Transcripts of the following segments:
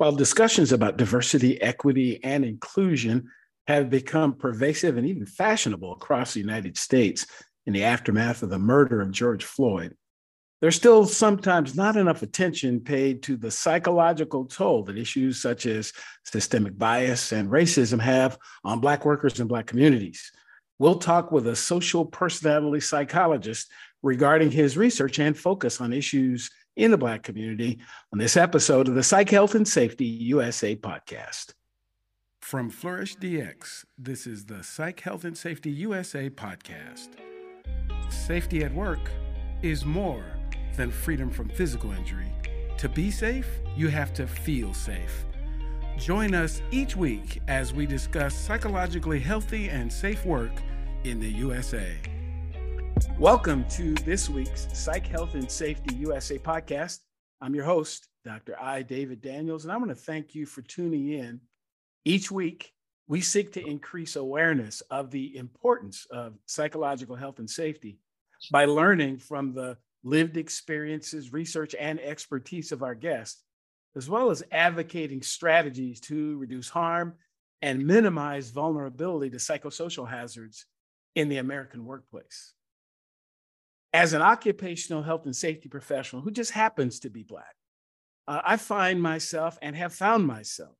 While discussions about diversity, equity, and inclusion have become pervasive and even fashionable across the United States in the aftermath of the murder of George Floyd, there's still sometimes not enough attention paid to the psychological toll that issues such as systemic bias and racism have on Black workers and Black communities. We'll talk with a social personality psychologist regarding his research and focus on issues in the Black community on this episode of the Psych Health and Safety USA podcast. From Flourish DX, this is the Psych Health and Safety USA podcast. Safety at work is more than freedom from physical injury. To be safe, you have to feel safe. Join us each week as we discuss psychologically healthy and safe work in the USA. Welcome to this week's Psych Health and Safety USA podcast. I'm your host, Dr. I. David Daniels, and I want to thank you for tuning in. Each week, we seek to increase awareness of the importance of psychological health and safety by learning from the lived experiences, research, and expertise of our guests, as well as advocating strategies to reduce harm and minimize vulnerability to psychosocial hazards in the American workplace as an occupational health and safety professional who just happens to be Black, uh, I find myself and have found myself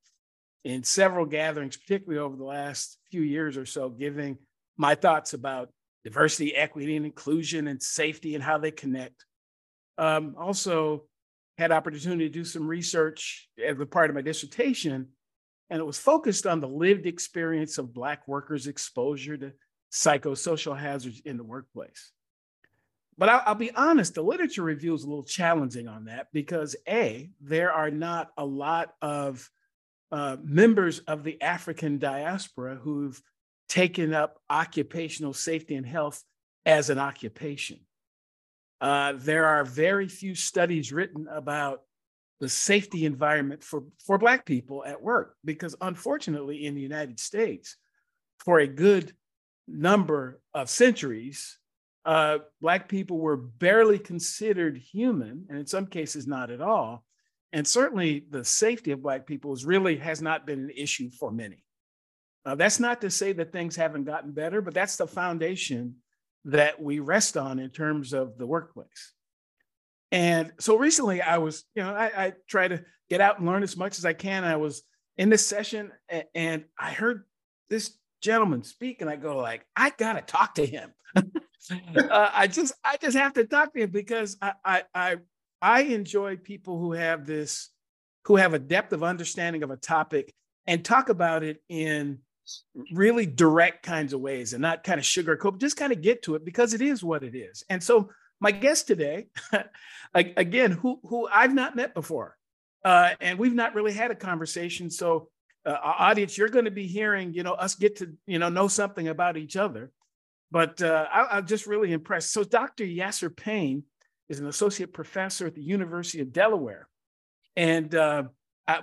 in several gatherings, particularly over the last few years or so, giving my thoughts about diversity, equity, and inclusion and safety and how they connect. Um, also, had opportunity to do some research as a part of my dissertation, and it was focused on the lived experience of Black workers' exposure to psychosocial hazards in the workplace. But I'll, I'll, be honest, the literature review is a little challenging on that because A, there are not a lot of uh, members of the African diaspora who've taken up occupational safety and health as an occupation. Uh, there are very few studies written about the safety environment for, for Black people at work because, unfortunately, in the United States, for a good number of centuries, uh, Black people were barely considered human, and in some cases, not at all. And certainly, the safety of Black people is really has not been an issue for many. Uh, that's not to say that things haven't gotten better, but that's the foundation that we rest on in terms of the workplace. And so recently, I was, you know, I, I try to get out and learn as much as I can. I was in this session, and I heard this gentleman speak, and I go like, I gotta talk to him. uh, I just I just have to talk to him because I, I I I enjoy people who have this who have a depth of understanding of a topic and talk about it in really direct kinds of ways and not kind of sugarcoat, just kind of get to it because it is what it is. And so my guest today, again, who who I've not met before, uh, and we've not really had a conversation. So, uh, audience, you're going to be hearing, you know, us get to you know know something about each other. But uh, I, am just really impressed. So Dr. Yasser Payne is an associate professor at the University of Delaware. And uh,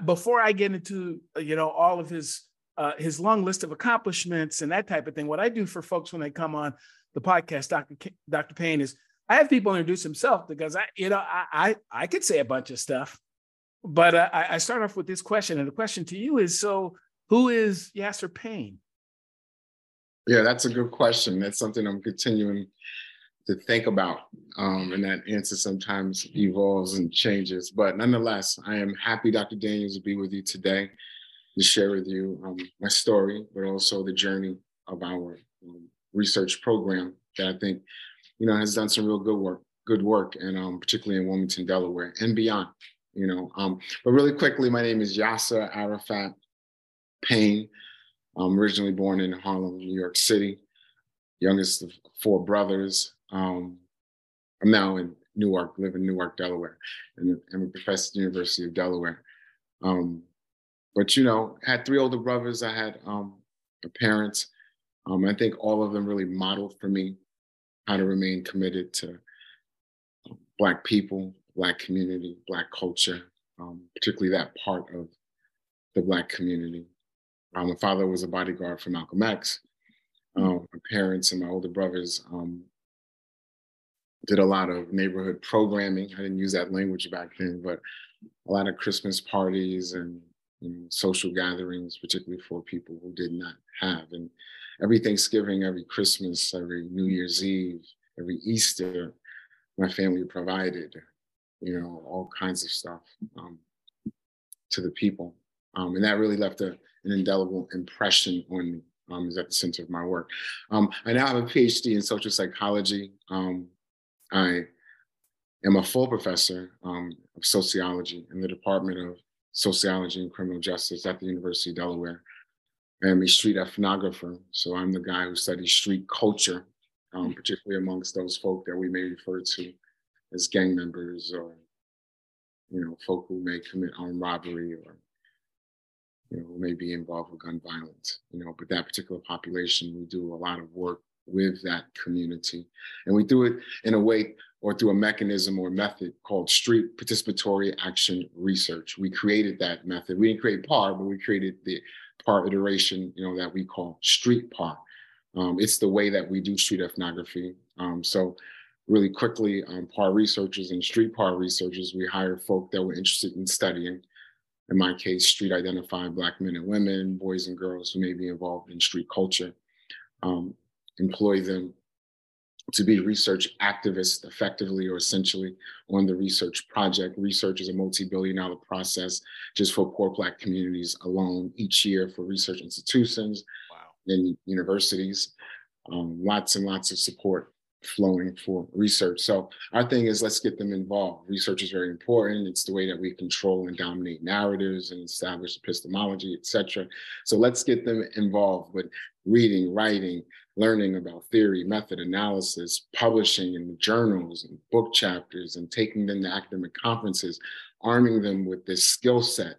before I get into uh, you know all of his uh, his long list of accomplishments and that type of thing, what I do for folks when they come on the podcast, Dr. K- Dr. Payne, is I have people introduce himself because I you know I I, I could say a bunch of stuff, but uh, I, I start off with this question, and the question to you is: So, who is Yasser Payne? Yeah, that's a good question. That's something I'm continuing to think about. Um, and that answer sometimes evolves and changes. But nonetheless, I am happy, Dr. Daniels, to be with you today to share with you um, my story, but also the journey of our um, research program that I think, you know, has done some real good work, good work, and um, particularly in Wilmington, Delaware, and beyond. You know, um, but really quickly, my name is Yasser Arafat Payne. I'm originally born in Harlem, New York City, youngest of four brothers. Um, I'm now in Newark, live in Newark, Delaware, and I'm a professor at the University of Delaware. Um, but you know, had three older brothers. I had um, parents. Um, I think all of them really modeled for me how to remain committed to Black people, Black community, Black culture, um, particularly that part of the Black community. Um, my father was a bodyguard for Malcolm X. Hmm. Um, my parents and my older brothers um, did a lot of neighborhood programming. I didn't use that language back then, but a lot of Christmas parties and you know, social gatherings, particularly for people who did not have. And every Thanksgiving, every Christmas, every New Year's Eve, every Easter, my family provided, you know, all kinds of stuff um, to the people. Um, and that really left a, an indelible impression on me. Um, is at the center of my work. Um, I now have a PhD in social psychology. Um, I am a full professor um, of sociology in the Department of Sociology and Criminal Justice at the University of Delaware. I am a street ethnographer, so I'm the guy who studies street culture, um, particularly amongst those folk that we may refer to as gang members or, you know, folk who may commit armed robbery or, you know, may be involved with gun violence, you know, but that particular population, we do a lot of work with that community. And we do it in a way or through a mechanism or method called street participatory action research. We created that method. We didn't create PAR, but we created the PAR iteration, you know, that we call street PAR. Um, it's the way that we do street ethnography. Um, so really quickly, um, PAR researchers and street PAR researchers, we hire folk that were interested in studying, in my case, street identified Black men and women, boys and girls who may be involved in street culture, um, employ them to be research activists effectively or essentially on the research project. Research is a multi-billion dollar process just for poor Black communities alone each year for research institutions wow. and universities. Um, lots and lots of support flowing for research. So our thing is let's get them involved. Research is very important. It's the way that we control and dominate narratives and establish epistemology, etc. So let's get them involved with reading, writing, learning about theory, method analysis, publishing in journals and book chapters and taking them to academic conferences, arming them with this skill set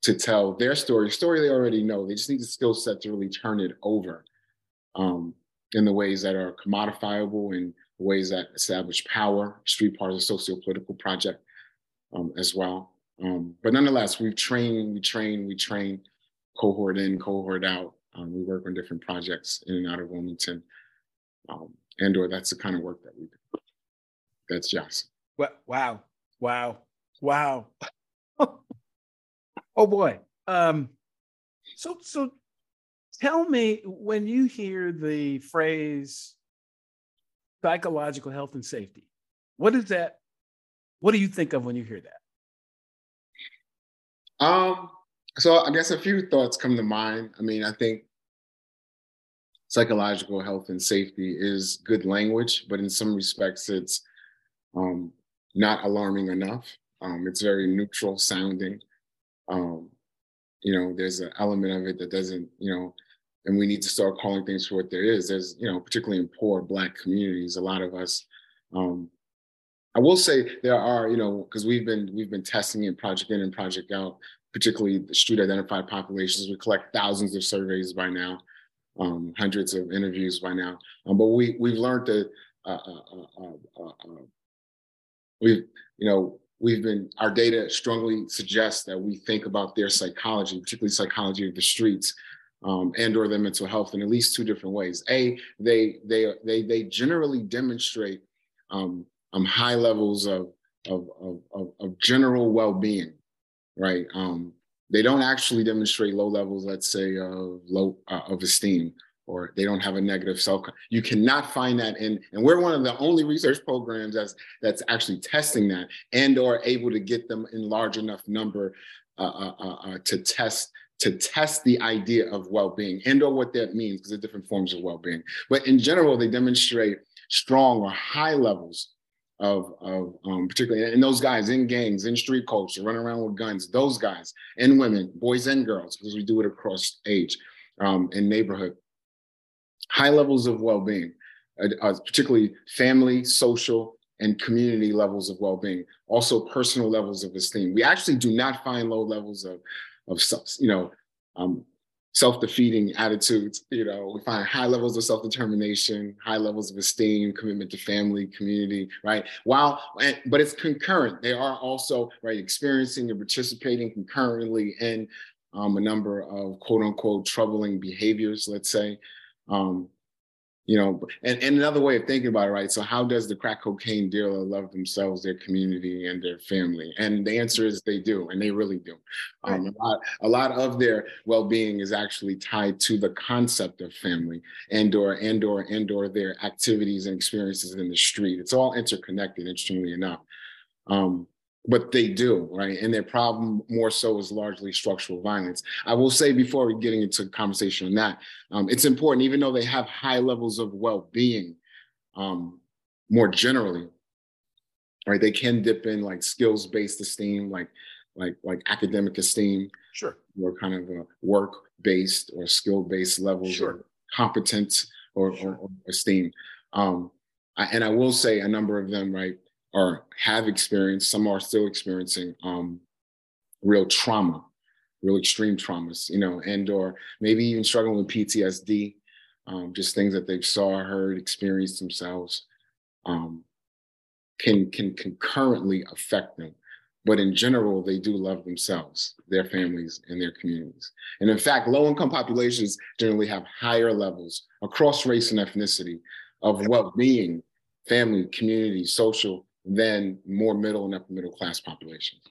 to tell their story, story they already know. They just need the skill set to really turn it over. Um, in the ways that are commodifiable and ways that establish power. Street PAR is a socio-political project um, as well. Um, but nonetheless, we train, we train, we train, cohort in, cohort out. Um, we work on different projects in and out of Wilmington. Um, and or that's the kind of work that we do. That's Joss. Wow. Wow. Wow. oh boy. Um, so so Tell me when you hear the phrase psychological health and safety, what is that? What do you think of when you hear that? Um, so I guess a few thoughts come to mind. I mean, I think psychological health and safety is good language, but in some respects, it's um, not alarming enough. Um, it's very neutral sounding. Um, you know, there's an element of it that doesn't, you know, and we need to start calling things for what there is. There's, you know, particularly in poor Black communities, a lot of us. Um, I will say there are, you know, because we've been we've been testing it, project in and project out, particularly the street identified populations. We collect thousands of surveys by now, um, hundreds of interviews by now. Um, but we we've learned that uh, uh, uh, uh, uh we've, you know, we've been our data strongly suggests that we think about their psychology, particularly psychology of the streets, um, and or their mental health in at least two different ways. A, they they they they generally demonstrate um, um, high levels of of, of, of general well-being, right? Um, they don't actually demonstrate low levels, let's say, of low uh, of esteem, or they don't have a negative self. You cannot find that in, and we're one of the only research programs that's that's actually testing that and or able to get them in large enough number uh, uh, uh, uh to test to test the idea of well-being and or what that means because there are different forms of well-being. But in general they demonstrate strong or high levels of, of um, particularly and those guys in gangs in street culture running around with guns those guys and women boys and girls because we do it across age um, and neighborhood. High levels of well-being uh, uh, particularly family social and community levels of well-being. Also personal levels of esteem. We actually do not find low levels of of you know um, self-defeating attitudes. You know, we find high levels of self-determination, high levels of esteem, commitment to family, community, right? While, but it's concurrent. They are also right experiencing and participating concurrently in um, a number of quote unquote troubling behaviors. Let's say. Um, you know and, and another way of thinking about it right? So how does the crack cocaine dealer love themselves their community and their family? And the answer is they do and they really do. Um, a, lot, a lot of their well-being is actually tied to the concept of family and or and or and or their activities and experiences in the street. It's all interconnected interestingly enough. Um, but they do, right? And their problem more so is largely structural violence. I will say before we getting into conversation on that, um, it's important, even though they have high levels of well-being, um, more generally, right? They can dip in like skills-based esteem, like like like academic esteem, sure, or kind of a work-based or skill-based levels sure. of competence or, sure. or, or esteem. Um, I, and I will say a number of them, right? Or have experienced, some are still experiencing um, real trauma, real extreme traumas, you know, and or maybe even struggling with PTSD, um, just things that they've saw, heard, experienced themselves, um, can can concurrently affect them. But in general, they do love themselves, their families, and their communities. And in fact, low-income populations generally have higher levels across race and ethnicity of well-being, family, community, social, than more middle and upper middle class populations.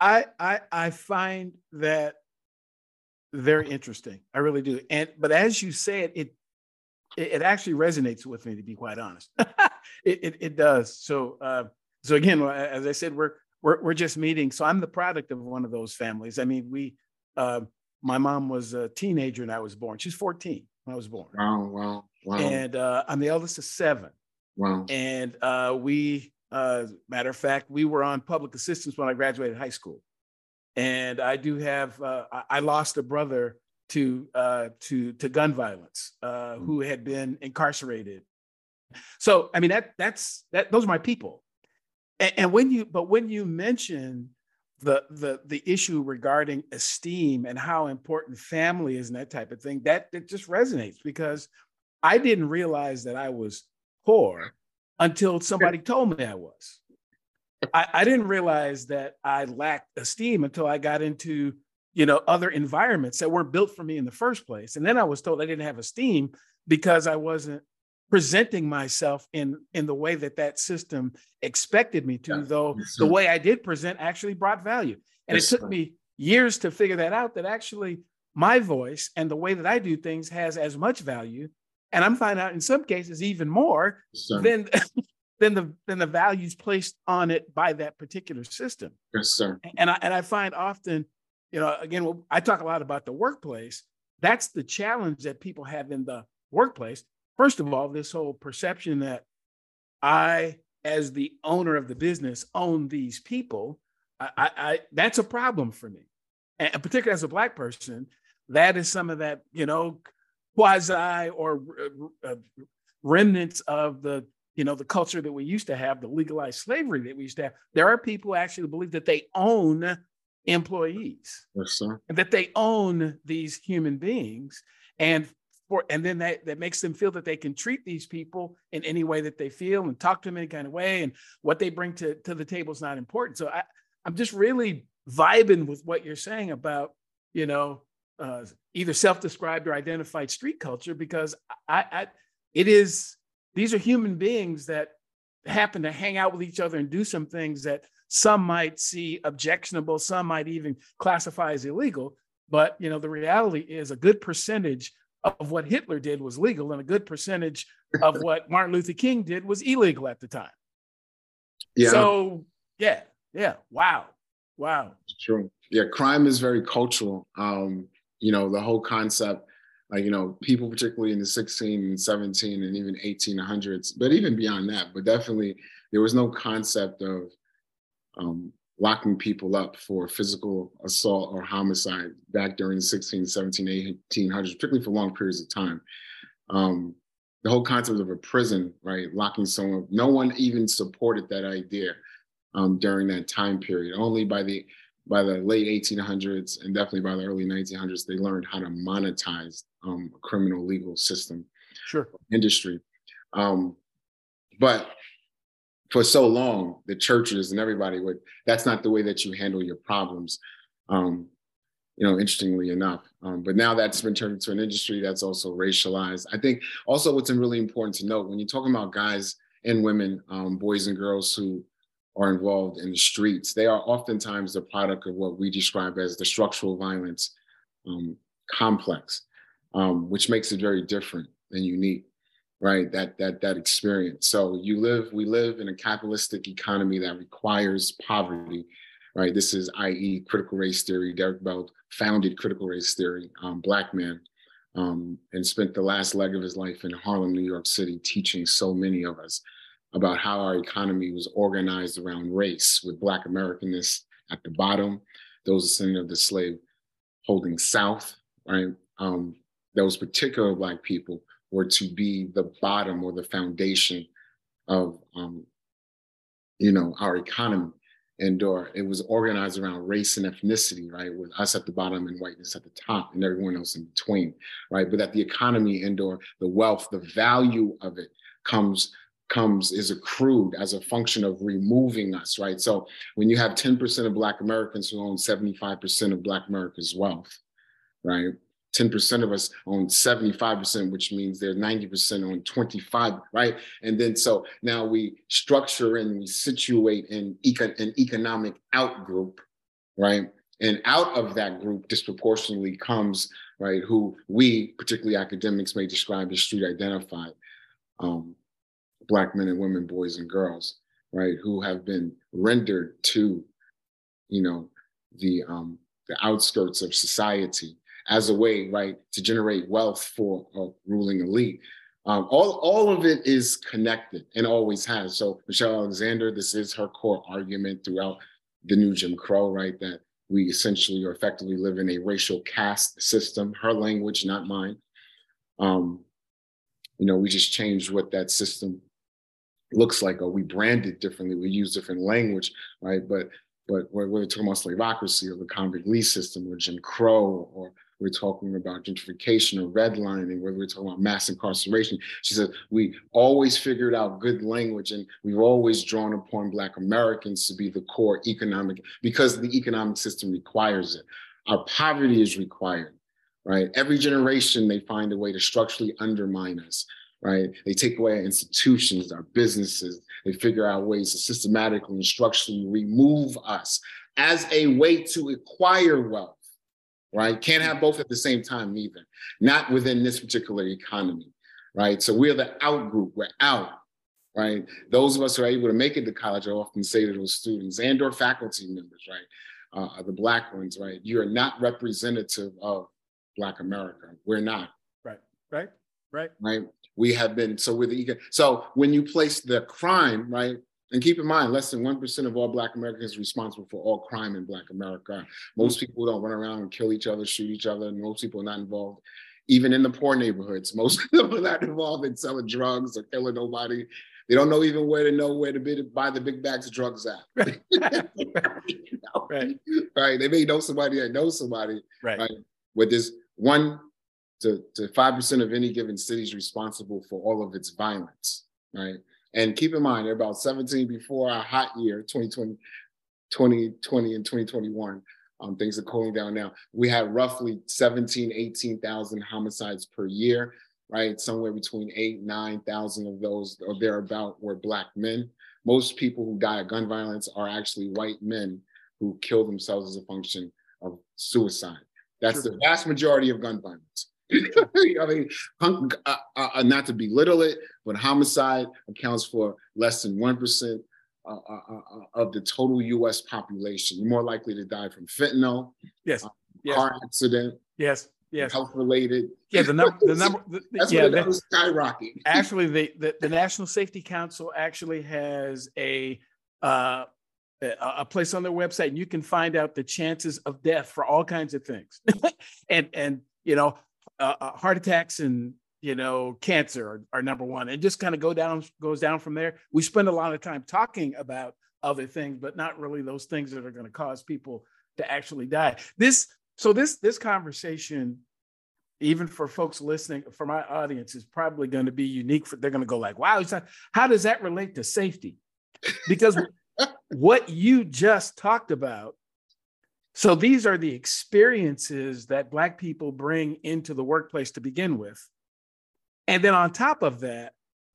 I I I find that very interesting. I really do. And but as you say it, it it, actually resonates with me to be quite honest. it, it, it does. So uh, so again, as I said, we're we're we're just meeting. So I'm the product of one of those families. I mean, we uh, my mom was a teenager and I was born. She's 14 when I was born. Wow, wow, wow. And uh, I'm the eldest of seven. Wow. And uh, we, uh, matter of fact, we were on public assistance when I graduated high school. And I do have, uh, I lost a brother to uh, to to gun violence, uh, mm. who had been incarcerated. So I mean that that's that those are my people. And, and when you but when you mention the the the issue regarding esteem and how important family is and that type of thing, that it just resonates because I didn't realize that I was poor until somebody told me I was. I, I didn't realize that I lacked esteem until I got into you know other environments that weren't built for me in the first place and then i was told i didn't have esteem because i wasn't presenting myself in in the way that that system expected me to yeah. though yes, the way i did present actually brought value and yes, it took sir. me years to figure that out that actually my voice and the way that i do things has as much value and I'm finding out in some cases even more than than the than the values placed on it by that particular system. Yes, sir. And I and I find often, you know, again, I talk a lot about the workplace. That's the challenge that people have in the workplace. First of all, this whole perception that I, as the owner of the business, own these people. I, I, I that's a problem for me, and particularly as a black person. That is some of that, you know, quasi or uh, uh, remnants of the you know the culture that we used to have the legalized slavery that we used to have. There are people who actually believe that they own employees yes, and that they own these human beings. And for and then that, that makes them feel that they can treat these people in any way that they feel and talk to them any kind of way. And what they bring to, to the table is not important. So I, i'm just really vibing with what you're saying about you know uh, either self-described or identified street culture because I, I, it is these are human beings that happen to hang out with each other and do some things that some might see objectionable some might even classify as illegal. But you know the reality is a good percentage of what hitler did was legal and a good percentage of what martin luther king did was illegal at the time. Yeah. So yeah yeah. Wow. Wow. True. Yeah crime is very cultural. Um you know, the whole concept, like, you know, people particularly in the 16 and 17 and even 1800s, but even beyond that, but definitely there was no concept of um, locking people up for physical assault or homicide back during the 16, 17, 1800s, particularly for long periods of time. Um, the whole concept of a prison, right, locking someone, no one even supported that idea um, during that time period. Only by the by the late 1800s and definitely by the early 1900s, they learned how to monetize um, a criminal legal system sure. industry. Um, but for so long, the churches and everybody would, that's not the way that you handle your problems. Um, you know, interestingly enough. Um, but now that's been turned into an industry that's also racialized. I think also what's really important to note when you're talking about guys and women, um, boys and girls who are involved in the streets, they are oftentimes the product of what we describe as the structural violence um, complex, um, which makes it very different and unique, right? That that that experience. So you live, we live in a capitalistic economy that requires poverty right? This is i.e. critical race theory. Derek Bell founded critical race theory, um, black man, um, and spent the last leg of his life in Harlem, New York City, teaching so many of us about how our economy was organized around race, with Black Americanness at the bottom, those descendants of the slave holding South, right? Um, those particular Black people were to be the bottom or the foundation of, um, you know, our economy And or It was organized around race and ethnicity, right? With us at the bottom and whiteness at the top and everyone else in between, right? But that the economy and or the wealth, the value of it comes comes is accrued as a function of removing us, right? So when you have 10% of Black Americans who own 75% of Black America's wealth, right? 10% of us own 75%, which means they're 90% on 25, right? And then so now we structure and we situate in eco- an economic outgroup, right? And out of that group disproportionately comes, right, who we, particularly academics, may describe as street identified um, Black men and women, boys and girls, right, who have been rendered to, you know, the um, the outskirts of society as a way, right, to generate wealth for a ruling elite. Um, all, all of it is connected and always has. So Michelle Alexander, this is her core argument throughout the new Jim Crow, right, that we essentially or effectively live in a racial caste system, her language, not mine. Um, you know, we just changed what that system looks like, or we brand it differently. We use different language, right? But but whether we're talking about slavocracy or the convict lease system or Jim Crow or we're talking about gentrification or redlining, whether we're talking about mass incarceration. She said, we always figured out good language and we've always drawn upon Black Americans to be the core economic, because the economic system requires it. Our poverty is required, right? Every generation, they find a way to structurally undermine us, right? They take away our institutions, our businesses. They figure out ways to systematically and structurally remove us as a way to acquire wealth right? Can't have both at the same time either, not within this particular economy, right? So we're the out group, we're out, right? Those of us who are able to make it to college, I often say to those students and or faculty members, right? Uh, the black ones, right? You are not representative of Black America. We're not. Right, right, right. Right. We have been, so we're the, so when you place the crime, right? And keep in mind, less than 1% of all Black Americans responsible for all crime in Black America. Most mm. people don't run around and kill each other, shoot each other, most people are not involved. Even in the poor neighborhoods, most people are not involved in selling drugs or killing nobody. They don't know even where to know where to buy the big bags of drugs at. Right. you know? right. right. They may know somebody that knows somebody. Right. right? With this one to, to 5% of any given city is responsible for all of its violence. Right. And keep in mind, they're about 17 before our hot year, 2020, 2020 and 2021. Um, things are cooling down now. We had roughly 17, 18,000 homicides per year, right? Somewhere between eight, 9,000 of those or thereabout were Black men. Most people who die of gun violence are actually white men who kill themselves as a function of suicide. That's sure. the vast majority of gun violence. I mean, uh, uh, uh, not to belittle it, but homicide accounts for less than 1% uh, uh, uh, of the total US population. You're more likely to die from fentanyl, yes, yes. car accident, yes, yes, health related. Yeah, the number, the number, the, that's yeah, what it skyrocket. actually, the, the, the National Safety Council actually has a uh, a place on their website, and you can find out the chances of death for all kinds of things. and and you know, uh, uh, heart attacks and you know cancer are, are number one. And just kind of go down goes down from there. We spend a lot of time talking about other things but not really those things that are going to cause people to actually die. This so this this conversation even for folks listening for my audience is probably going to be unique for they're going to go like wow how does that relate to safety? Because what you just talked about So these are the experiences that Black people bring into the workplace to begin with. And then on top of that,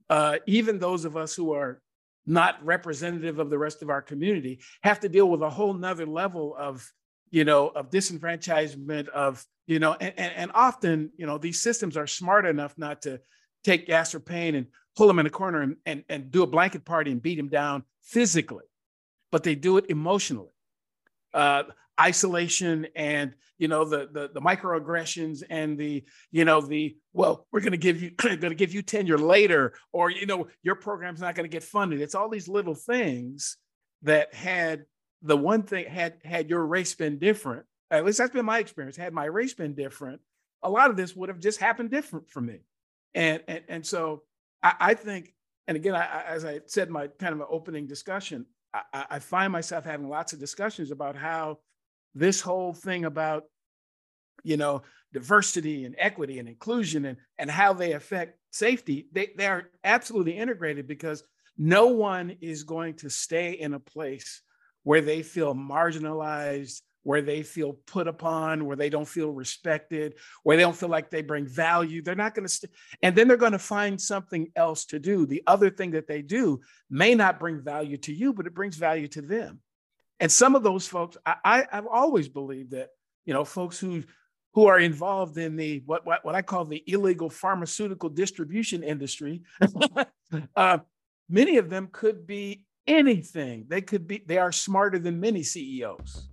uh, even those of us who are not representative of the rest of our community have to deal with a whole nother level of you know of disenfranchisement of you know and, and often you know these systems are smart enough not to take Yasser Payne and pull them in a corner and, and, and do a blanket party and beat him down physically but they do it emotionally uh, isolation and you know the, the the microaggressions and the you know the well we're going to give you going to give you tenure later or you know your program's not going to get funded. It's all these little things that had the one thing had had your race been different at least that's been my experience had my race been different a lot of this would have just happened different for me. And and, and so I, I think and again I, as i said my kind of opening discussion I, I find myself having lots of discussions about how this whole thing about you know diversity and equity and inclusion and, and how they affect safety they, they are absolutely integrated because no one is going to stay in a place where they feel marginalized where they feel put upon where they don't feel respected where they don't feel like they bring value. They're not going to st- and then they're going to find something else to do. The other thing that they do may not bring value to you but it brings value to them and some of those folks, I, I, have always believed that, you know, folks who who are involved in the what what, what I call the illegal pharmaceutical distribution industry, uh, many of them could be anything. They could be, they are smarter than many CEOs.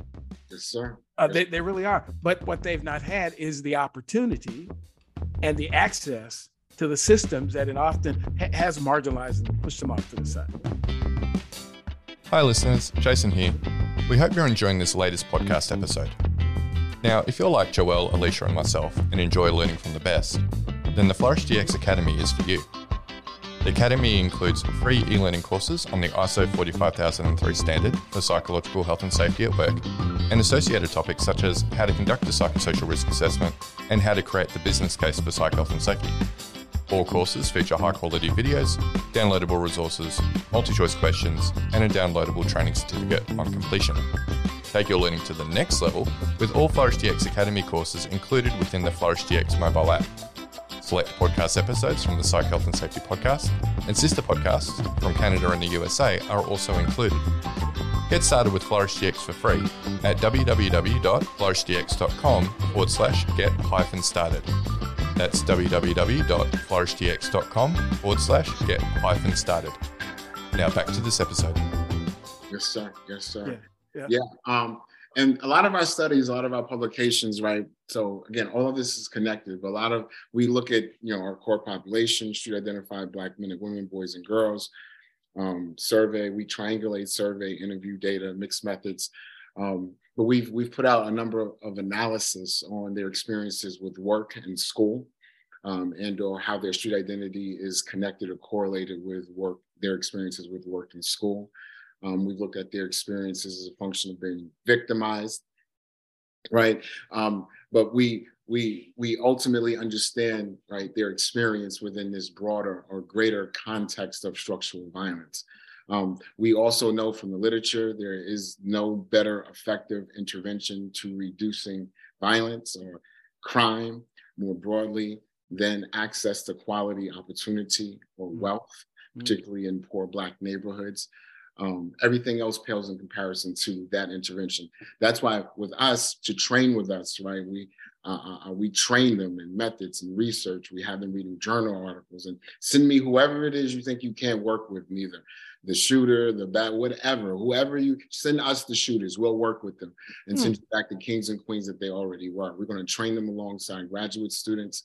Yes, sir. Uh, they, they really are. But what they've not had is the opportunity and the access to the systems that it often ha- has marginalized and pushed them off to the side. Hi, listeners. Jason here. We hope you're enjoying this latest podcast episode. Now, if you're like Joelle, Alicia, and myself and enjoy learning from the best, then the Flourish DX Academy is for you. The Academy includes free e learning courses on the ISO 45003 standard for psychological health and safety at work, and associated topics such as how to conduct a psychosocial risk assessment and how to create the business case for psych health and safety. All courses feature high quality videos, downloadable resources, multi choice questions, and a downloadable training certificate on completion. Take your learning to the next level with all Flourish DX Academy courses included within the Flourish DX mobile app. Select podcast episodes from the Psych Health and Safety podcast and sister podcasts from Canada and the USA are also included. Get started with Flourish DX for free at www.flourishdx.com forward slash get hyphen started. That's www.flourishdx.com forward slash get hyphen started. Now back to this episode. Yes, sir. Yes, sir. Yeah. yeah. yeah. Um, and a lot of our studies, a lot of our publications, right? So again, all of this is connected, but a lot of we look at you know our core population, street identified black men and women, boys and girls, um, survey, we triangulate survey, interview data, mixed methods. Um, but we've we've put out a number of, analysis on their experiences with work and school, um, and or how their street identity is connected or correlated with work, their experiences with work and school. Um, we've looked at their experiences as a function of being victimized, right? Um, but we we we ultimately understand right their experience within this broader or greater context of structural violence. Um, we also know from the literature there is no better effective intervention to reducing violence or crime more broadly than access to quality opportunity or mm. wealth, mm-hmm. particularly in poor Black neighborhoods. Um, everything else pales in comparison to that intervention. That's why, with us, to train with us, right, we uh, uh, uh, we train them in methods and research. We have them reading journal articles and send me whoever it is you think you can't work with, neither the shooter, the bat, whatever, whoever you send us the shooters, we'll work with them and send hmm. you back the kings and queens that they already were. We're going to train them alongside graduate students.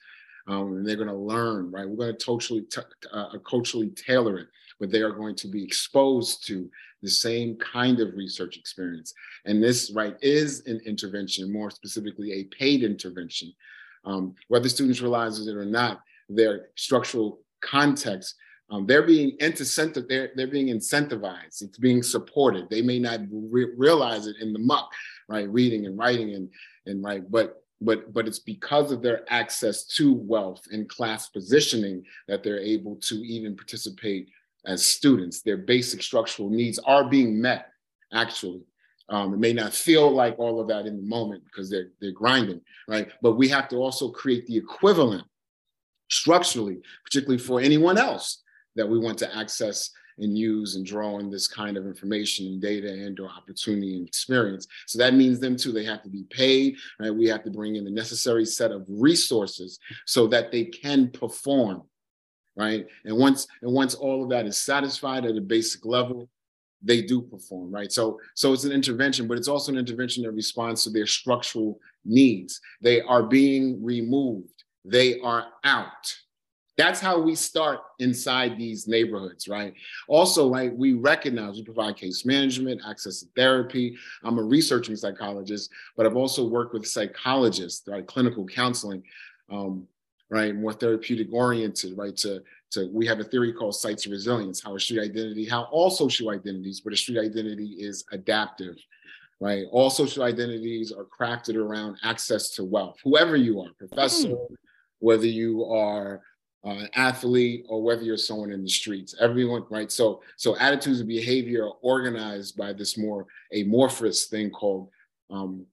Um, and they're going to learn, right? We're going to totally, t- uh, culturally tailor it, but they are going to be exposed to the same kind of research experience. And this, right, is an intervention, more specifically, a paid intervention. Um, whether students realize it or not, their structural context um, they're being incentive, they're, they're being incentivized. It's being supported. They may not re- realize it in the muck, right? Reading and writing and and right, but but but it's because of their access to wealth and class positioning that they're able to even participate as students. Their basic structural needs are being met, actually. Um, it may not feel like all of that in the moment because they're they're grinding, right? But we have to also create the equivalent structurally, particularly for anyone else that we want to access and use and draw on this kind of information and data and or opportunity and experience. So that means them too, they have to be paid, right? We have to bring in the necessary set of resources so that they can perform, right? And once and once all of that is satisfied at a basic level, they do perform, right? So so it's an intervention, but it's also an intervention that responds to their structural needs. They are being removed. They are out that's how we start inside these neighborhoods, right? Also, like we recognize we provide case management, access to therapy. I'm a researching psychologist, but I've also worked with psychologists, right? Clinical counseling, um, right? More therapeutic oriented, right? To to we have a theory called sites of resilience, how a street identity, how all social identities, but a street identity is adaptive, right? All social identities are crafted around access to wealth. Whoever you are, professor, mm. whether you are uh, athlete or whether you're someone in the streets everyone right? So so attitudes and behavior are organized by this more amorphous thing called um,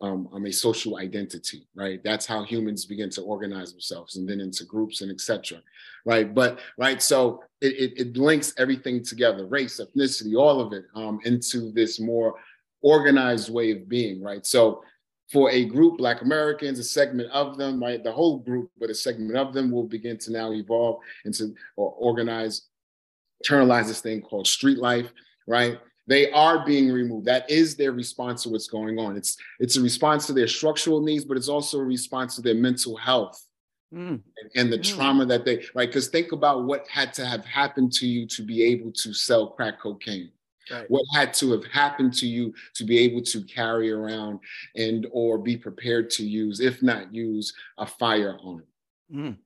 um, um, a social identity right? That's how humans begin to organize themselves and then into groups and etc right? But right so it, it, it, links everything together race ethnicity all of it um, into this more organized way of being right? So for a group, Black Americans, a segment of them, right? The whole group, but a segment of them will begin to now evolve into or organize, internalize this thing called street life, right? They are being removed. That is their response to what's going on. It's it's a response to their structural needs, but it's also a response to their mental health mm. and, and, the mm. trauma that they right. Because think about what had to have happened to you to be able to sell crack cocaine Right. What had to have happened to you to be able to carry around and or be prepared to use, if not use, a firearm? Mm.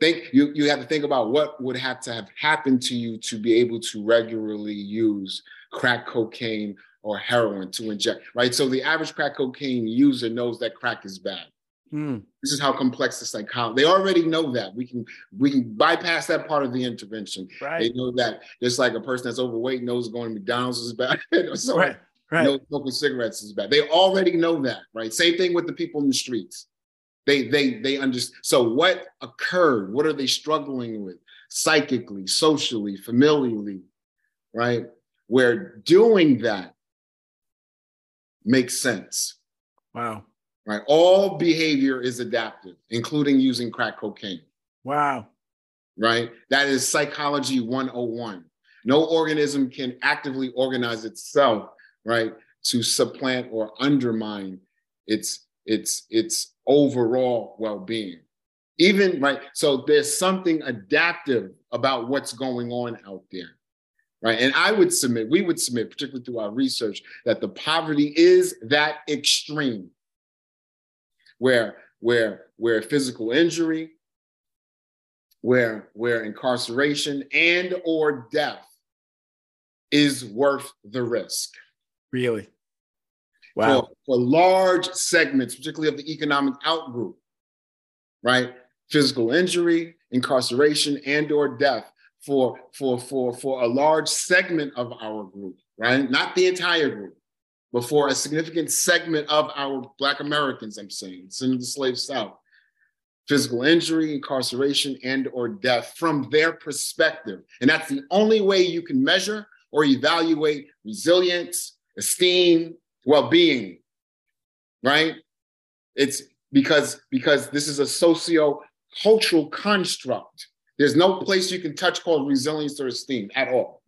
Think you you have to think about what would have to have happened to you to be able to regularly use crack cocaine or heroin to inject, right? So the average crack cocaine user knows that crack is bad. Hmm. This is how complex the psychology. They already know that. We can we can bypass that part of the intervention. Right. They know that just like a person that's overweight knows going to McDonald's is bad. so right. Right. No smoking cigarettes is bad. They already know that, right? Same thing with the people in the streets. They they they understand. So what occurred? What are they struggling with psychically, socially, familially, right? Where doing that makes sense. Wow right? All behavior is adaptive, including using crack cocaine. Wow. Right? That is psychology 101. No organism can actively organize itself, right, to supplant or undermine its its its overall well-being. Even right, so there's something adaptive about what's going on out there. Right. And I would submit, we would submit, particularly through our research, that the poverty is that extreme where where where physical injury, where where incarceration and or death is worth the risk. Really? Wow. For, for large segments, particularly of the economic outgroup, right? Physical injury, incarceration, and or death for for for for a large segment of our group, right? Not the entire group before a significant segment of our Black Americans, I'm saying, in the slave South, physical injury, incarceration, and or death from their perspective. And that's the only way you can measure or evaluate resilience, esteem, well-being, right? It's because, because this is a socio-cultural construct. There's no place you can touch called resilience or esteem at all.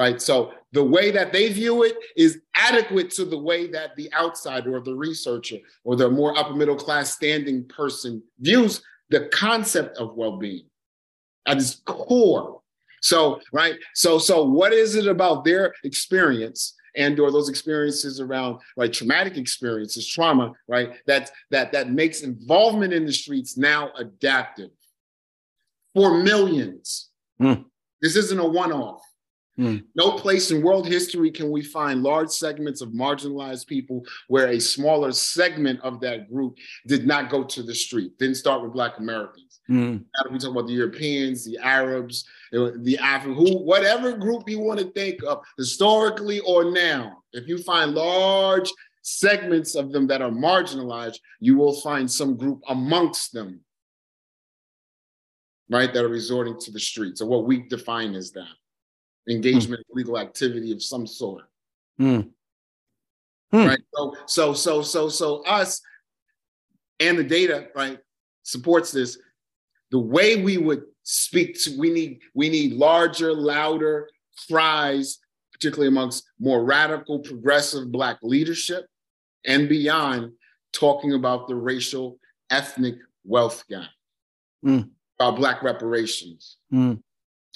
Right? So the way that they view it is adequate to the way that the outsider or the researcher or the more upper middle class standing person views the concept of well-being at its core. So, right? So, so what is it about their experience and or those experiences around like traumatic experiences, trauma, right? That that that makes involvement in the streets now adaptive for millions. Mm. This isn't a one-off Mm. No place in world history can we find large segments of marginalized people where a smaller segment of that group did not go to the street, didn't start with Black Americans. Mm. Now we talk about the Europeans, the Arabs, the African, who, whatever group you want to think of, historically or now, if you find large segments of them that are marginalized, you will find some group amongst them, right, that are resorting to the streets, or what we define as that engagement, mm. legal activity of some sort. Mm. Mm. Right. So, so, so, so, so us and the data, right, supports this. The way we would speak to, we need, we need larger, louder cries, particularly amongst more radical, progressive Black leadership and beyond, talking about the racial, ethnic wealth gap, mm. about Black reparations, mm.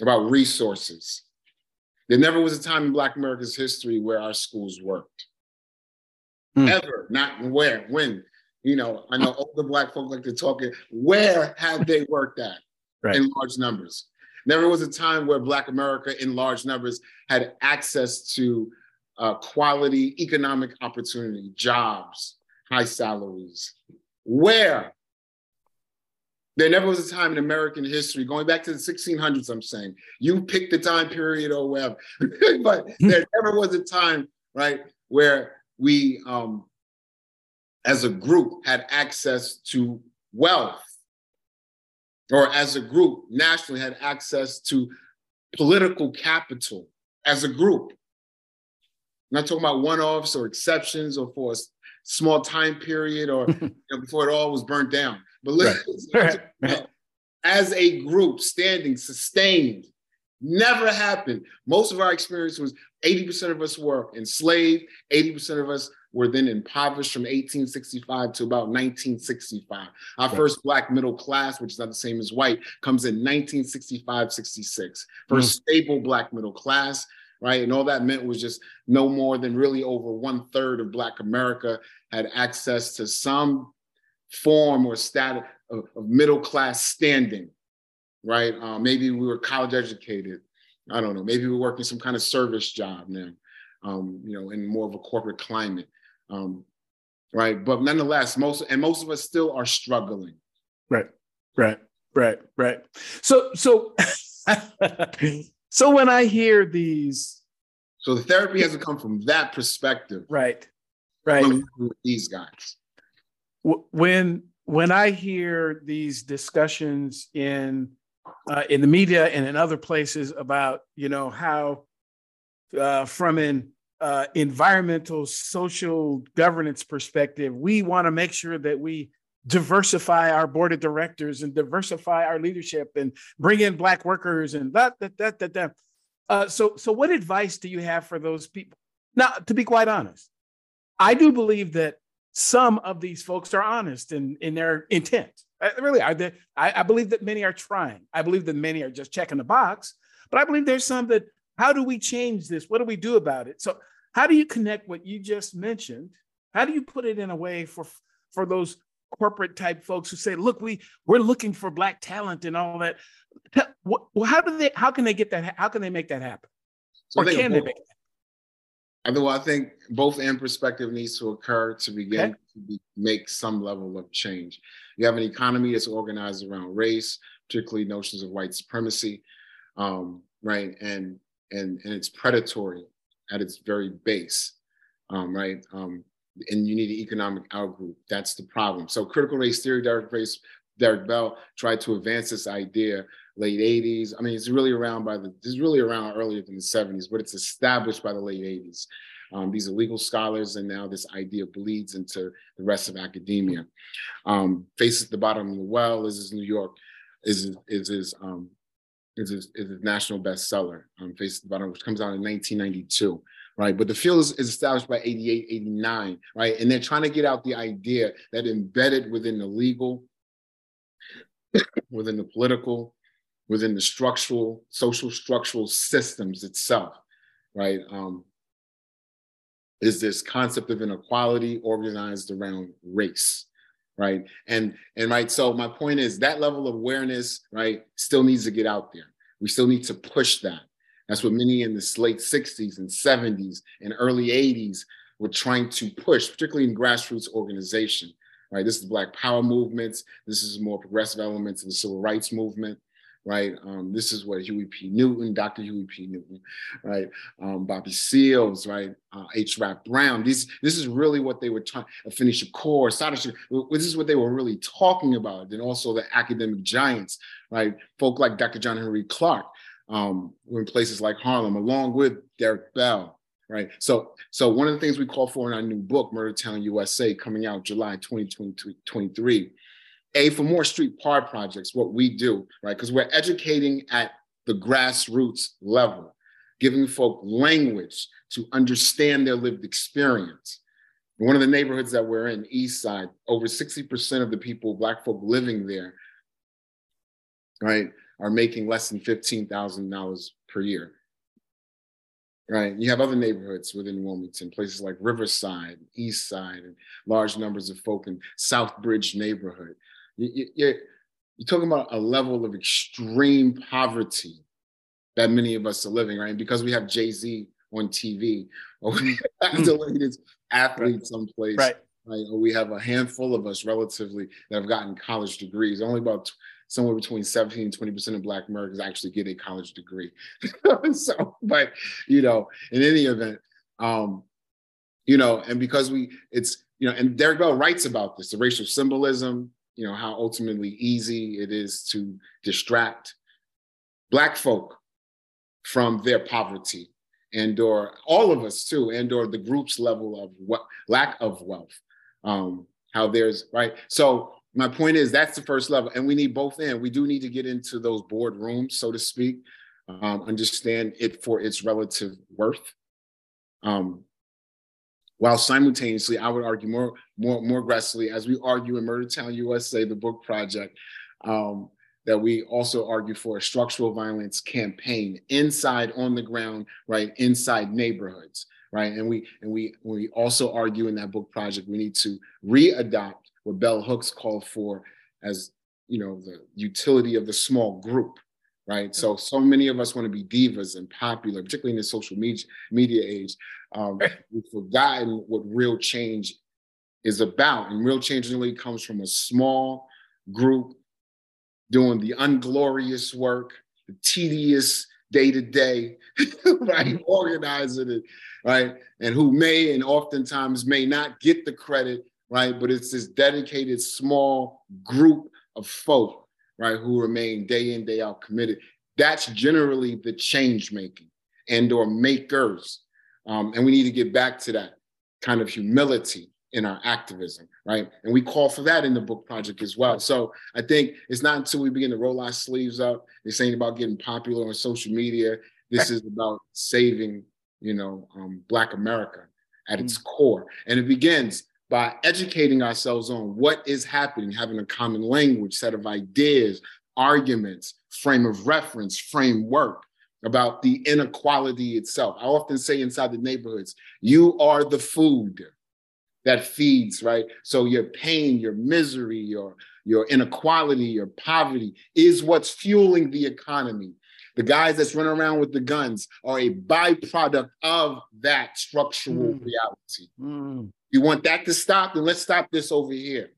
about resources, there never was a time in Black America's history where our schools worked. Mm. Ever, not where, when. You know, I know older Black folk like to talk it. Where have they worked at right. in large numbers? Never was a time where Black America in large numbers had access to uh, quality economic opportunity, jobs, high salaries. Where there never was a time in American history, going back to the 1600s, I'm saying, you pick the time period or whatever, but hmm. there never was a time, right, where we, um, as a group, had access to wealth, or as a group, nationally, had access to political capital as a group. I'm not talking about one offs or exceptions or for a small time period or you know, before it all was burnt down. But listen, right. as a group, standing, sustained, never happened. Most of our experience was 80% of us were enslaved, 80% of us were then impoverished from 1865 to about 1965. Our right. first black middle class, which is not the same as white, comes in 1965, 66. First mm. stable black middle class, right? And all that meant was just no more than really over one third of black America had access to some form or status of, of middle class standing, right? Uh, maybe we were college educated. I don't know. Maybe we're working some kind of service job now, um, you know, in more of a corporate climate, um, right? But nonetheless, most and most of us still are struggling. Right, right, right, right. So, so, so when I hear these, so the therapy hasn't come from that perspective, right? Right. These guys when when I hear these discussions in uh, in the media and in other places about you know how uh, from an uh, environmental social governance perspective, we want to make sure that we diversify our board of directors and diversify our leadership and bring in black workers and that that that that. that. Uh, so so what advice do you have for those people? Now, to be quite honest, I do believe that some of these folks are honest in, in their intent. I, really are. They, I, I believe that many are trying. I believe that many are just checking the box. But I believe there's some that, how do we change this? What do we do about it? So, how do you connect what you just mentioned? How do you put it in a way for for those corporate type folks who say, "Look, we we're looking for black talent and all that." Well, how do they? How can they get that? How can they make that happen? So or can they make it? I think, well, I think both end perspective needs to occur to begin okay. to be, make some level of change. You have an economy that's organized around race, particularly notions of white supremacy, um, right? And and and it's predatory at its very base, um, right? Um, and you need an economic outgroup. That's the problem. So critical race theory, Derek Race, Derek Bell tried to advance this idea late 80s. I mean, it's really around by the, it's really around earlier than the 70s, but it's established by the late 80s. Um, these are legal scholars, and now this idea bleeds into the rest of academia. Um, Face at the Bottom of the Well is his New York, is, is his, um, is his, is his national bestseller, um, Face at the Bottom, which comes out in 1992 right? But the field is, is, established by 88, 89, right? And they're trying to get out the idea that embedded within the legal, within the political, within the structural, social structural systems itself, right? Um, is this concept of inequality organized around race, right? And and right, so my point is that level of awareness, right, still needs to get out there. We still need to push that, That's what many in the late 60s and 70s and early 80s were trying to push, particularly in grassroots organization. Right, this is the Black Power movements. This is more progressive elements of the civil rights movement right? Um, this is what Huey P. Newton, Dr. Huey P. Newton, right? Um, Bobby Seals, right? Uh, H. Rap Brown. These, this is really what they were trying. Afeni finish Assata Shakur. This is what they were really talking about. And also the academic giants, right? Folk like Dr. John Henrik Clarke, um, in places like Harlem, along with Derek Bell. Right. So, so one of the things we call for in our new book, Murder Town USA, coming out July 2023, a, for more Street PAR projects, what we do, right? Because we're educating at the grassroots level, giving folk language to understand their lived experience. One of the neighborhoods that we're in, East Side, over 60% of the people, Black folk living there, right, are making less than $15,000 per year. Right. You have other neighborhoods within Wilmington, places like Riverside, East Side, and large numbers of folk in Southbridge neighborhood. You, you're, you're talking about a level of extreme poverty that many of us are living, right? Because we have Jay Z on TV, or we have the latest athlete right. someplace, right. right? Or we have a handful of us relatively that have gotten college degrees. Only about somewhere between 17 and 20% of Black Americans actually get a college degree. so, but you know, in any event, um, you know, and because we, it's, you know, and Derek Bell writes about this, the racial symbolism, you know, how ultimately easy it is to distract Black folk from their poverty and or all of us too, and or the group's level of what lack of wealth. Um, how there's right. So my point is that's the first level, and we need both in. We do need to get into those board rooms, so to speak, um, understand it for its relative worth. Um, while simultaneously, I would argue more, more, more aggressively, as we argue in Murder Town USA, the book project, um, that we also argue for a structural violence campaign inside on the ground, right, inside neighborhoods, right? And we and we we also argue in that book project we need to re-adopt what Bell Hooks called for as you know the utility of the small group, right? So so many of us want to be divas and popular, particularly in the social media media age. Um, we've forgotten what real change is about, and real change really comes from a small group doing the unglorious work, the tedious day to day, right? Organizing it, right? And who may and oftentimes may not get the credit, right? But it's this dedicated small group of folk right, who remain day in, day out committed. That's generally the change making and or makers. Um, and we need to get back to that kind of humility in our activism, right? And we call for that in the book project as well. So I think it's not until we begin to roll our sleeves up, this ain't about getting popular on social media. This is about saving, you know, um, Black America at its mm. core. And it begins by educating ourselves on what is happening, having a common language, set of ideas, arguments, frame of reference, framework about the inequality itself. I often say inside the neighborhoods, you are the food that feeds, right? So your pain, your misery, your, your inequality, your poverty is what's fueling the economy. The guys that's running around with the guns are a byproduct of that structural mm. reality. Mm. You want that to stop? Then let's stop this over here.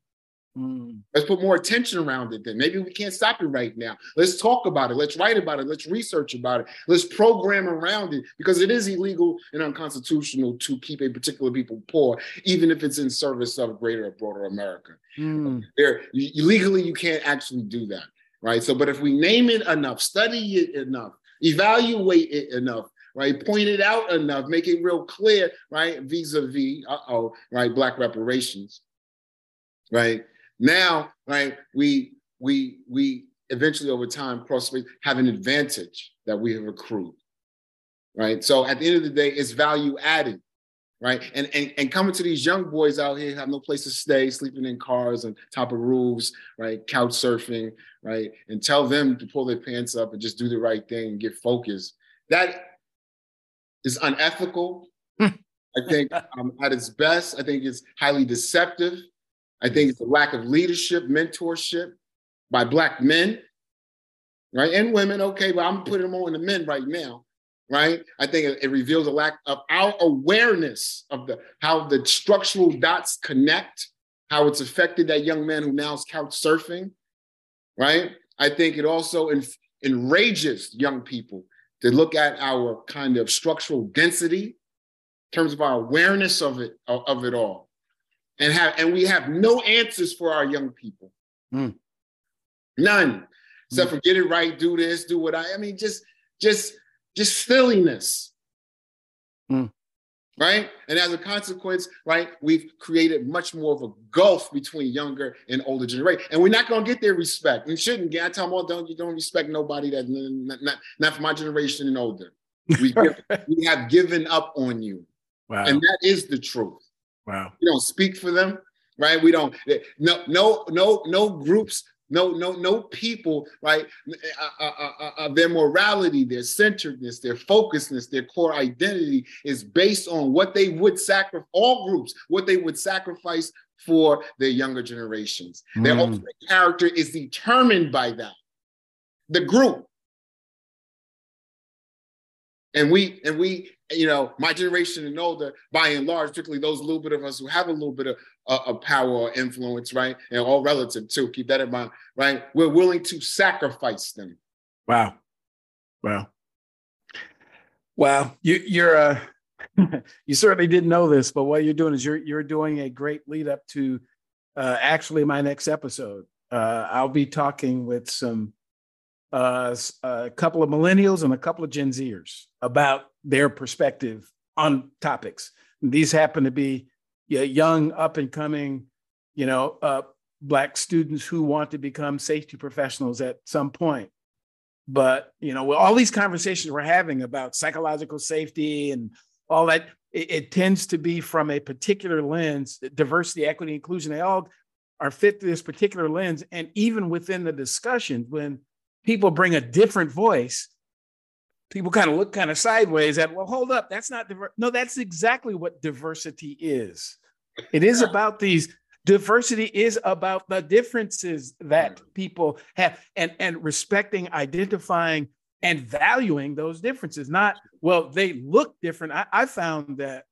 Mm. Let's put more attention around it then. Maybe we can't stop it right now. Let's talk about it. Let's write about it. Let's research about it. Let's program around it because it is illegal and unconstitutional to keep a particular people poor, even if it's in service of greater or broader America. Mm. There, you, legally, you can't actually do that, right? So, but if we name it enough, study it enough, evaluate it enough, right? Point it out enough, make it real clear, right? Vis-a-vis, uh-oh, right? Black reparations, right? Now, right, we we we eventually over time cross have an advantage that we have accrued, right? So at the end of the day, it's value added, right? And and and coming to these young boys out here have no place to stay, sleeping in cars on top of roofs, right? Couch surfing, right? And tell them to pull their pants up and just do the right thing and get focused. That is unethical. I think um, at its best, I think it's highly deceptive. I think it's a lack of leadership, mentorship by Black men, right? And women, okay, but I'm putting them on the men right now, right? I think it, reveals a lack of our awareness of the how the structural dots connect, how it's affected that young man who now is couch surfing, right? I think it also en- enrages young people to look at our kind of structural density in terms of our awareness of it of it all and have and we have no answers for our young people mm. none except mm. for get it right do this do what i i mean just just just silliness mm right? And as a consequence, right, we've created much more of a gulf between younger and older generation. And we're not going to get their respect. And shouldn't get. I tell them all, don't you don't respect nobody that's not, not, not from my generation and older. We, give, we have given up on you. Wow. And that is the truth. Wow. We don't speak for them, right? We don't, no, no, no, no groups no, no, no people, right? Uh, uh, uh, uh, their morality, their centeredness, their focusedness, their core identity is based on what they would sacrifice, all groups, what they would sacrifice for their younger generations. Mm. Their ultimate character is determined by that. The group. And we, and we, you know, my generation and older, by and large, particularly those little bit of us who have a little bit of, uh, of power or influence, right? And all relative too, keep that in mind, right? We're willing to sacrifice them. Wow. Wow. Wow. You, you're, uh, you certainly didn't know this, but what you're doing is you're, you're doing a great lead up to uh, actually my next episode. Uh, I'll be talking with some uh, a couple of millennials and a couple of Gen Zers about their perspective on topics. These happen to be young, up and coming, you know, uh, black students who want to become safety professionals at some point. But you know, all these conversations we're having about psychological safety and all that, it, it tends to be from a particular lens, diversity, equity, inclusion. They all are fit to this particular lens. And even within the discussion, when people bring a different voice, people kind of look kind of sideways at, well, hold up, that's not diver-. no, that's exactly what diversity is. It is about these diversity is about the differences that people have and and respecting, identifying, and valuing those differences. Not well, they look different. I, I found that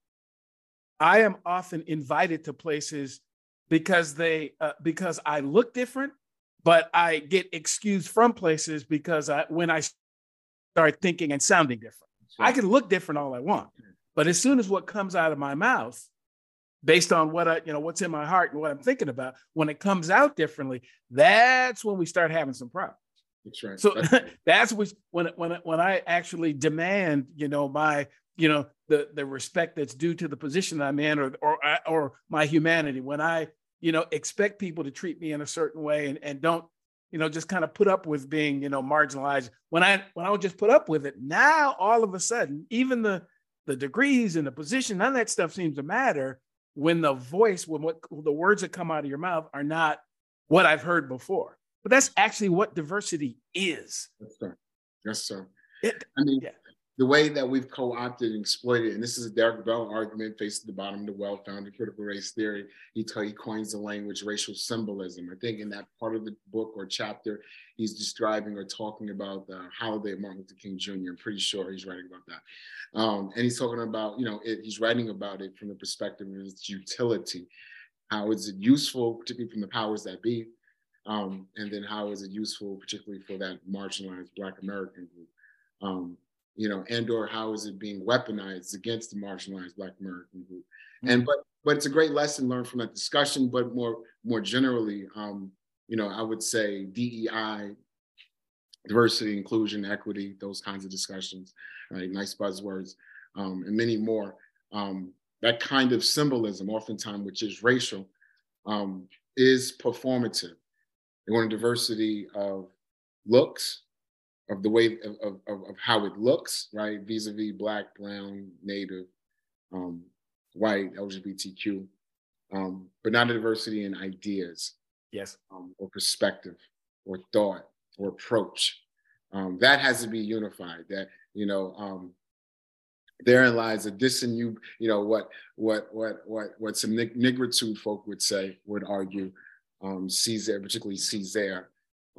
I am often invited to places because they uh, because I look different but I get excused from places because I, when I start thinking and sounding different, I can look different all I want. But as soon as what comes out of my mouth, based on what I, you know, what's in my heart and what I'm thinking about, when it comes out differently, that's when we start having some problems. That's right. So that's when when when I actually demand, you know, my you know the the respect that's due to the position I'm in or or or my humanity. When I you know, expect people to treat me in a certain way and, and don't, you know, just kind of put up with being, you know, marginalized. When I when I would just put up with it, now all of a sudden, even the the degrees and the position, none of that stuff seems to matter when the voice, when what the words that come out of your mouth are not what I've heard before. But that's actually what diversity is. Yes, sir. Yes, sir. It, I mean, yeah the way that we've co-opted and exploited, and this is a Derek Bell argument at the bottom of the well-founded critical race theory. He, t- he coins the language racial symbolism. I think in that part of the book or chapter, he's describing or talking about the holiday of Martin Luther King Jr. I'm pretty sure he's writing about that. Um, and he's talking about, you know, it, he's writing about it from the perspective of its utility. How is it useful, particularly from the powers that be? Um, and then how is it useful, particularly for that marginalized Black American group? Um, you know, and or how is it being weaponized against the marginalized Black American group? Mm-hmm. And but but it's a great lesson learned from that discussion. But more more generally, um, you know, I would say DEI, diversity, inclusion, equity, those kinds of discussions, right? Nice buzzwords, um, and many more. Um, that kind of symbolism, oftentimes, which is racial, um, is performative. They want a diversity of looks, of the way of, of, of how it looks, right? Vis-a-vis black, brown, native, um, white, LGBTQ, um, but not a diversity in ideas. Yes. Um, or perspective or thought or approach. Um, that has to be unified. That, you know, um, therein lies a dissing you, you know, what what what what what some Négritude folk would say, would argue, um, Césaire, particularly Césaire,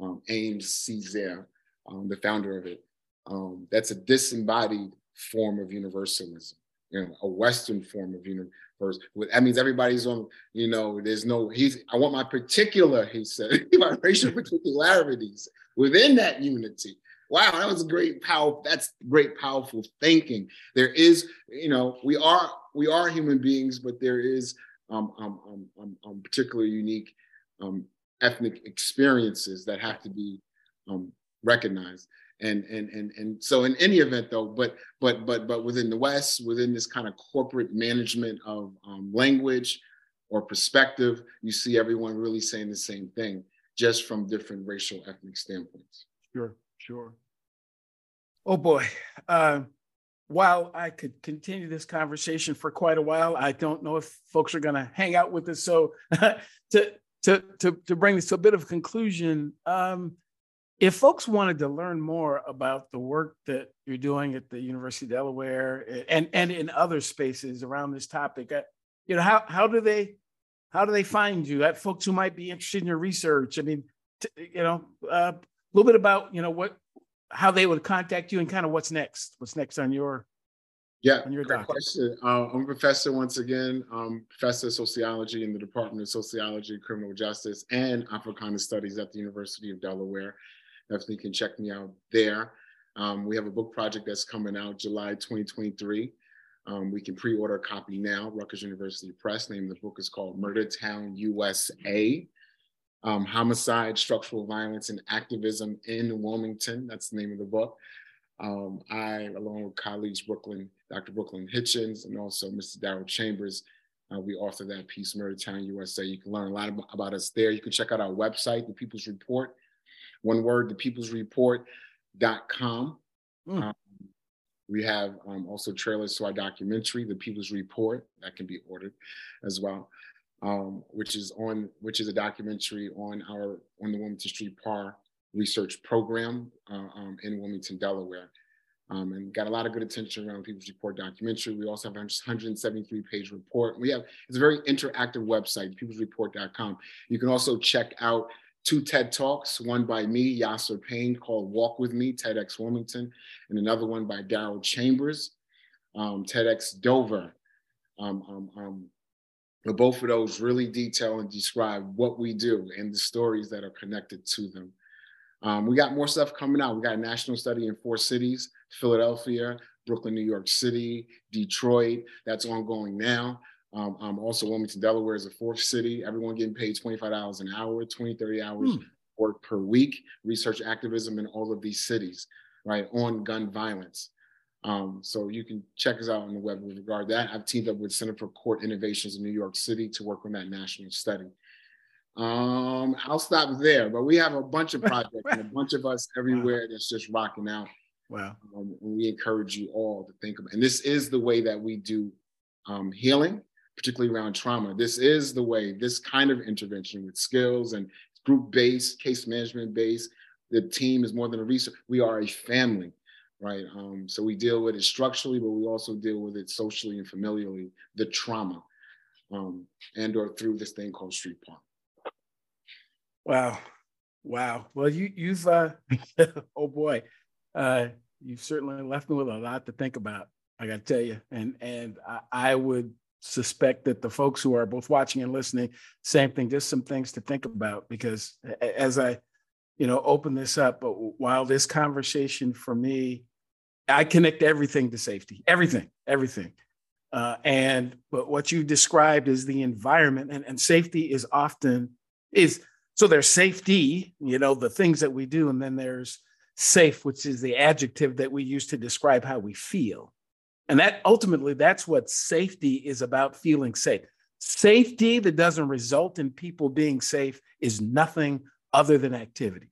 um, Aimé Césaire, um, the founder of it. Um, that's a disembodied form of universalism, you know, a Western form of universalism. That means everybody's on, you know, there's no, he's, I want my particular, he said, my racial particularities within that unity. Wow, that was great power. That's great, powerful thinking. There is, you know, we are we are human beings, but there is um, um, um, um, um particularly unique um, ethnic experiences that have to be um, recognized. And, and and and so in any event though, but but but but within the West, within this kind of corporate management of um, language or perspective, you see everyone really saying the same thing, just from different racial ethnic standpoints. Sure, sure. Oh boy. Uh, while I could continue this conversation for quite a while, I don't know if folks are going to hang out with us. So to to to to bring this to a bit of a conclusion, um, if folks wanted to learn more about the work that you're doing at the University of Delaware and and in other spaces around this topic, uh, you know how how do they how do they find you? At folks who might be interested in your research. I mean, t- you know, uh, a little bit about you know what how they would contact you and kind of what's next. What's next on your yeah, on your great question. Uh, I'm a professor once again, um, professor of sociology in the Department of Sociology, Criminal Justice, and Africana Studies at the University of Delaware. Definitely can check me out there. Um, we have a book project that's coming out July 2023. Um, we can pre-order a copy now. Rutgers University Press. Name of the book is called Murder Town USA um, Homicide, Structural Violence, and Activism in Wilmington. That's the name of the book. Um, I, along with colleagues Brooklynn, Dr. Brooklynn Hitchens, and also Mr. Darryl Chambers, uh, we author that piece, Murder Town USA. You can learn a lot about us there. You can check out our website, The People's Report. One word, thepeoplesreport.com. Mm. Um, we have um, also trailers to our documentary, The People's Report, that can be ordered as well um, which is on which is a documentary on our on the Wilmington Street PAR research program uh, um, in Wilmington, Delaware. Um, and got a lot of good attention around People's Report documentary. We also have a 173 page report. We have it's a very interactive website, peoplesreport.com. You can also check out two TED Talks, one by me, Yasser Payne, called Walk With Me, TEDx Wilmington, and another one by Darryl Chambers, um, TEDx Dover. Um, um, um both of those really detail and describe what we do and the stories that are connected to them. Um, we got more stuff coming out. We got a national study in four cities Philadelphia, Brooklyn, New York City, Detroit. That's ongoing now. Um, um, also, Wilmington, Delaware is a fourth city. Everyone getting paid $25 an hour, 20, 30 hours hmm. work per week. Research activism in all of these cities, right, on gun violence. Um, so you can check us out on the web with regard to that. I've teamed up with Center for Court Innovations in New York City to work on that national study. Um, I'll stop there, but we have a bunch of projects and a bunch of us everywhere wow. that's just rocking out. Wow. Um, we encourage you all to think about, and this is the way that we do um, healing, particularly around trauma. This is the way, this kind of intervention with skills and group based, case management based. The team is more than a resource. We are a family right? Um, so we deal with it structurally, but we also deal with it socially and familially, the trauma, um, and or through this thing called street PAR. Wow, wow. Well, you you've uh, oh boy, uh, you've certainly left me with a lot to think about. I got to tell you, and and I, I would suspect that the folks who are both watching and listening, same thing, just some things to think about because as I you know, open this up. But while this conversation for me, I connect everything to safety, everything, everything. Uh, and but what you described is the environment, and, and safety is often is so there's safety, you know, the things that we do, and then there's safe, which is the adjective that we use to describe how we feel. And that ultimately, that's what safety is about feeling safe. Safety that doesn't result in people being safe is nothing other than activity.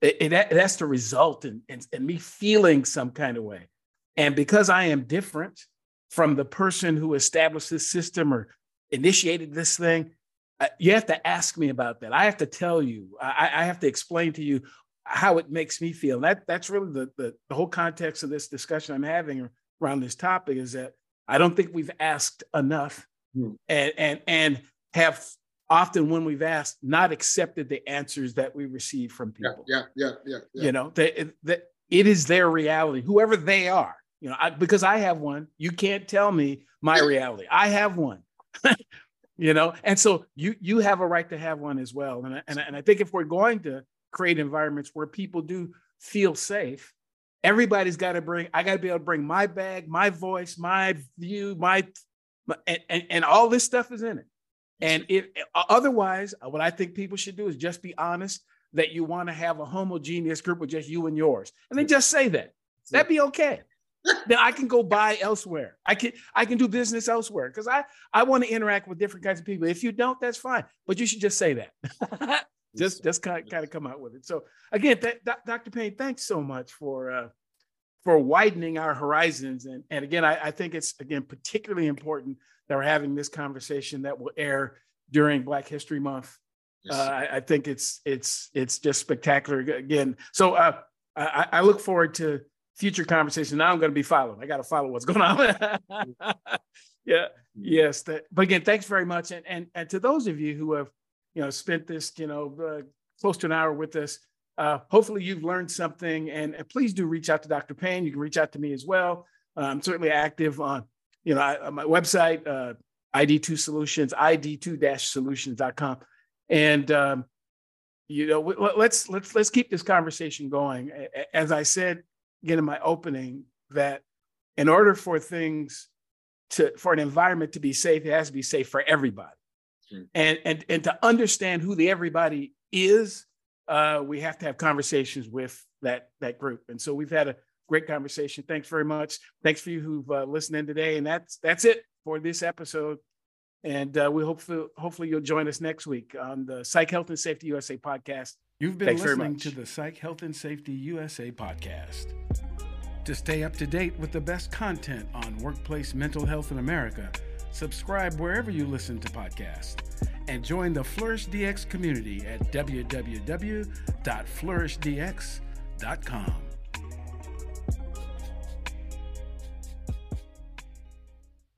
It, it, has to result in, in, in me feeling some kind of way. And because I am different from the person who established this system or initiated this thing, uh, you have to ask me about that. I have to tell you, I, I have to explain to you how it makes me feel. And that, that's really the, the, the whole context of this discussion I'm having around this topic is that I don't think we've asked enough hmm. and, and, and have often when we've asked, not accepted the answers that we receive from people. Yeah, yeah, yeah, yeah. You know, that, it is their reality, whoever they are. You know, I, because I have one, you can't tell me my reality. I have one. you know, and so you you have a right to have one as well. And, and, and I think if we're going to create environments where people do feel safe, everybody's got to bring, I got to be able to bring my bag, my voice, my view, my, my and, and, and all this stuff is in it. And if uh, otherwise, uh, what I think people should do is just be honest that you want to have a homogeneous group with just you and yours, and then just say that. That'd be okay. then I can go buy elsewhere. I can I can do business elsewhere because I I want to interact with different kinds of people. If you don't, that's fine. But you should just say that. just just kind of, kind of come out with it. So again, th- Dr. Payne, thanks so much for uh, for widening our horizons. And and again, I, I think it's again particularly important that we're having this conversation that will air during Black History Month. Yes. Uh, I, I, think it's it's it's just spectacular again. So uh, I, I look forward to future conversations. Now I'm going to be following. I got to follow what's going on. yeah, yes. That, but again, thanks very much. And, and and to those of you who have you know spent this you know uh, close to an hour with us, uh, hopefully you've learned something. And, and, please do reach out to Dr. Payne. You can reach out to me as well. I'm certainly active on you know I, my website uh, ID2 Solutions, id2-solutions.com, and um, you know let's let's let's keep this conversation going. As I said again in my opening that in order for things to for an environment to be safe, it has to be safe for everybody. Mm. And and and to understand who the everybody is, uh, we have to have conversations with that that group. And so we've had a great conversation. Thanks very much. Thanks for you who've uh, listened in today. And that's that's it for this episode. And uh, we hope hopefully you'll join us next week on the Psych Health and Safety USA podcast. You've been Thanks listening to the Psych Health and Safety USA podcast. To stay up to date with the best content on workplace mental health in America, subscribe wherever you listen to podcasts and join the Flourish DX community at www.flourishdx.com.